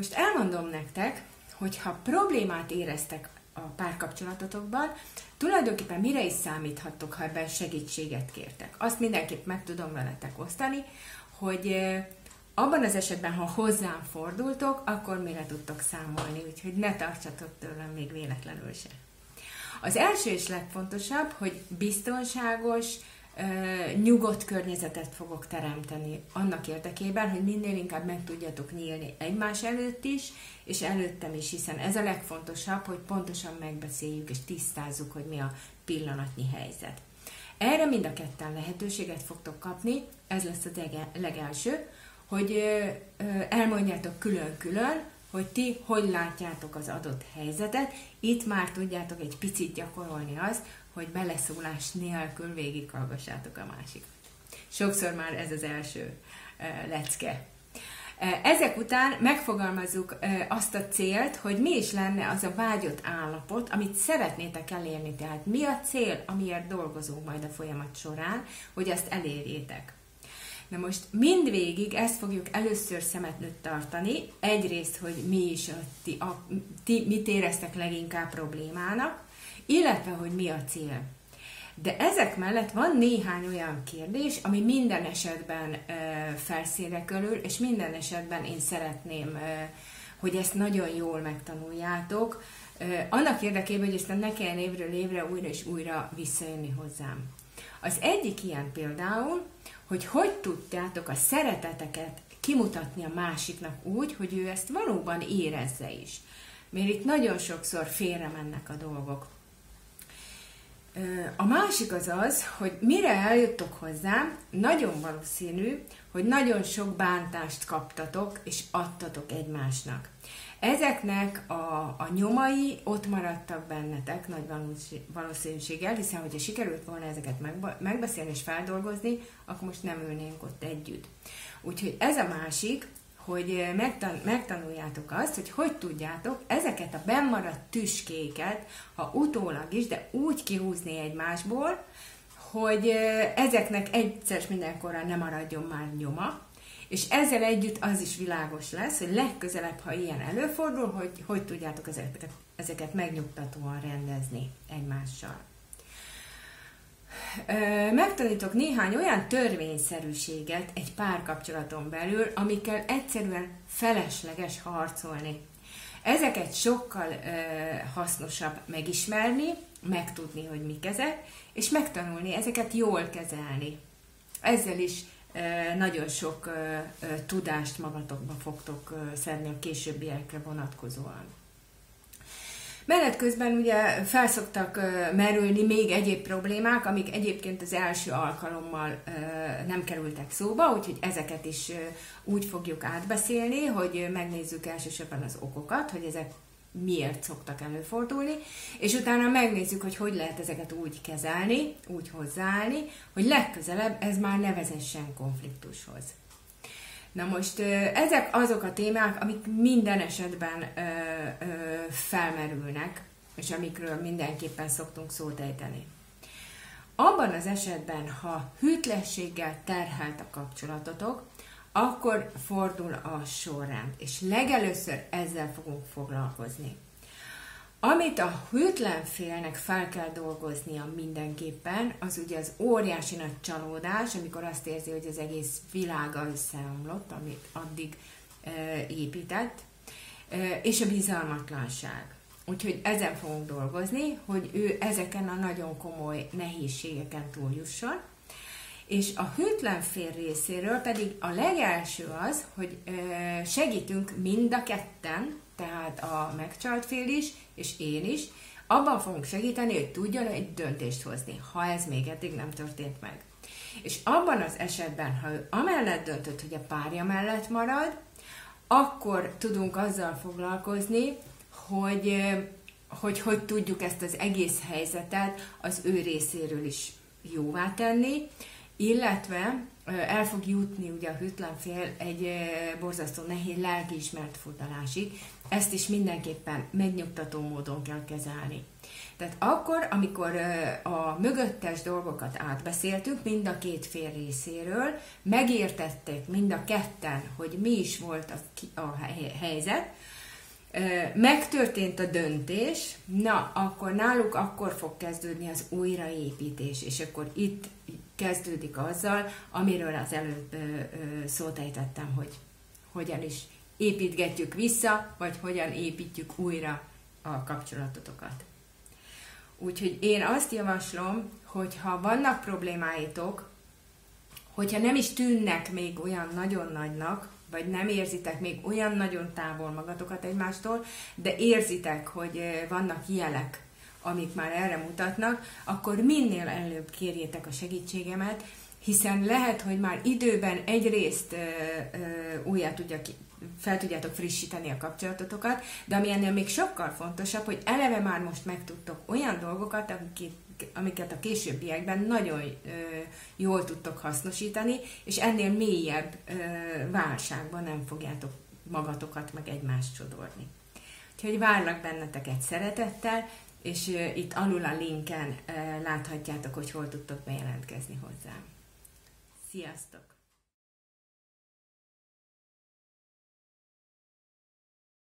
Most elmondom nektek, hogy ha problémát éreztek a párkapcsolatotokban, tulajdonképpen mire is számíthattok, ha ebben segítséget kértek. Azt mindenképp meg tudom veletek osztani, hogy abban az esetben, ha hozzám fordultok, akkor mire tudtok számolni, úgyhogy ne tartsatok tőlem még véletlenül se. Az első és legfontosabb, hogy biztonságos, nyugodt környezetet fogok teremteni annak érdekében, hogy minél inkább meg tudjatok nyílni egymás előtt is, és előttem is, hiszen ez a legfontosabb, hogy pontosan megbeszéljük és tisztázzuk, hogy mi a pillanatnyi helyzet. Erre mind a ketten lehetőséget fogtok kapni, ez lesz a legelső, hogy elmondjátok külön-külön, hogy ti hogy látjátok az adott helyzetet. Itt már tudjátok egy picit gyakorolni azt, hogy beleszólás nélkül végighallgassátok a másikat. Sokszor már ez az első lecke. Ezek után megfogalmazzuk azt a célt, hogy mi is lenne az a vágyott állapot, amit szeretnétek elérni. Tehát mi a cél, amiért dolgozunk majd a folyamat során, hogy ezt elérjétek. Na most mindvégig ezt fogjuk először szemet tartani, egyrészt, hogy mi is a ti, a, ti mit éreztek leginkább problémának, illetve, hogy mi a cél. De ezek mellett van néhány olyan kérdés, ami minden esetben ö, felszínre körül, és minden esetben én szeretném, ö, hogy ezt nagyon jól megtanuljátok, ö, annak érdekében, hogy aztán ne kelljen évről évre újra és újra visszajönni hozzám. Az egyik ilyen például, hogy hogy tudjátok a szereteteket kimutatni a másiknak úgy, hogy ő ezt valóban érezze is. Mert itt nagyon sokszor félre mennek a dolgok. A másik az az, hogy mire eljuttok hozzám, nagyon valószínű, hogy nagyon sok bántást kaptatok és adtatok egymásnak. Ezeknek a, a nyomai ott maradtak bennetek nagy valószínűséggel, hiszen hogyha sikerült volna ezeket megbeszélni és feldolgozni, akkor most nem ülnénk ott együtt. Úgyhogy ez a másik, hogy megtan- megtanuljátok azt, hogy hogy tudjátok ezeket a bennmaradt tüskéket, ha utólag is, de úgy kihúzni egymásból, hogy ezeknek egyszer mindenkorra nem maradjon már nyoma, és ezzel együtt az is világos lesz, hogy legközelebb, ha ilyen előfordul, hogy hogy tudjátok ezeket, ezeket megnyugtatóan rendezni egymással. Megtanítok néhány olyan törvényszerűséget egy párkapcsolaton belül, amikkel egyszerűen felesleges harcolni. Ezeket sokkal ö, hasznosabb megismerni, megtudni, hogy mik ezek, és megtanulni ezeket jól kezelni. Ezzel is nagyon sok tudást magatokba fogtok szedni a későbbiekre vonatkozóan. Menet közben ugye felszoktak merülni még egyéb problémák, amik egyébként az első alkalommal nem kerültek szóba, úgyhogy ezeket is úgy fogjuk átbeszélni, hogy megnézzük elsősorban az okokat, hogy ezek miért szoktak előfordulni, és utána megnézzük, hogy hogy lehet ezeket úgy kezelni, úgy hozzáállni, hogy legközelebb ez már ne vezessen konfliktushoz. Na most ezek azok a témák, amik minden esetben ö, ö, felmerülnek, és amikről mindenképpen szoktunk szót ejteni. Abban az esetben, ha hűtlességgel terhelt a kapcsolatotok, akkor fordul a sorrend, és legelőször ezzel fogunk foglalkozni. Amit a hűtlen félnek fel kell dolgoznia mindenképpen, az ugye az óriási nagy csalódás, amikor azt érzi, hogy az egész világa összeomlott, amit addig e, épített, és a bizalmatlanság. Úgyhogy ezen fogunk dolgozni, hogy ő ezeken a nagyon komoly nehézségeken túljusson, és a hűtlen fél részéről pedig a legelső az, hogy segítünk mind a ketten, tehát a megcsalt fél is, és én is, abban fogunk segíteni, hogy tudjon egy döntést hozni, ha ez még eddig nem történt meg. És abban az esetben, ha ő amellett döntött, hogy a párja mellett marad, akkor tudunk azzal foglalkozni, hogy hogy, hogy tudjuk ezt az egész helyzetet az ő részéről is jóvá tenni, illetve el fog jutni ugye a hűtlen fél egy borzasztó nehéz lelkiismert fordulásig, ezt is mindenképpen megnyugtató módon kell kezelni. Tehát akkor, amikor a mögöttes dolgokat átbeszéltük, mind a két fél részéről, megértették mind a ketten, hogy mi is volt a, a helyzet, megtörtént a döntés, na, akkor náluk akkor fog kezdődni az újraépítés, és akkor itt kezdődik azzal, amiről az előbb szót ejtettem, hogy hogyan is építgetjük vissza, vagy hogyan építjük újra a kapcsolatotokat. Úgyhogy én azt javaslom, hogy ha vannak problémáitok, hogyha nem is tűnnek még olyan nagyon nagynak, vagy nem érzitek még olyan nagyon távol magatokat egymástól, de érzitek, hogy vannak jelek, amik már erre mutatnak, akkor minél előbb kérjétek a segítségemet, hiszen lehet, hogy már időben egyrészt ö, ö, tudja ki, fel tudjátok frissíteni a kapcsolatotokat, de ami ennél még sokkal fontosabb, hogy eleve már most megtudtok olyan dolgokat, amiket, a későbbiekben nagyon jól tudtok hasznosítani, és ennél mélyebb válságban nem fogjátok magatokat meg egymást csodolni. Úgyhogy várlak benneteket szeretettel, és itt alul a linken láthatjátok, hogy hol tudtok bejelentkezni hozzám. Sziasztok!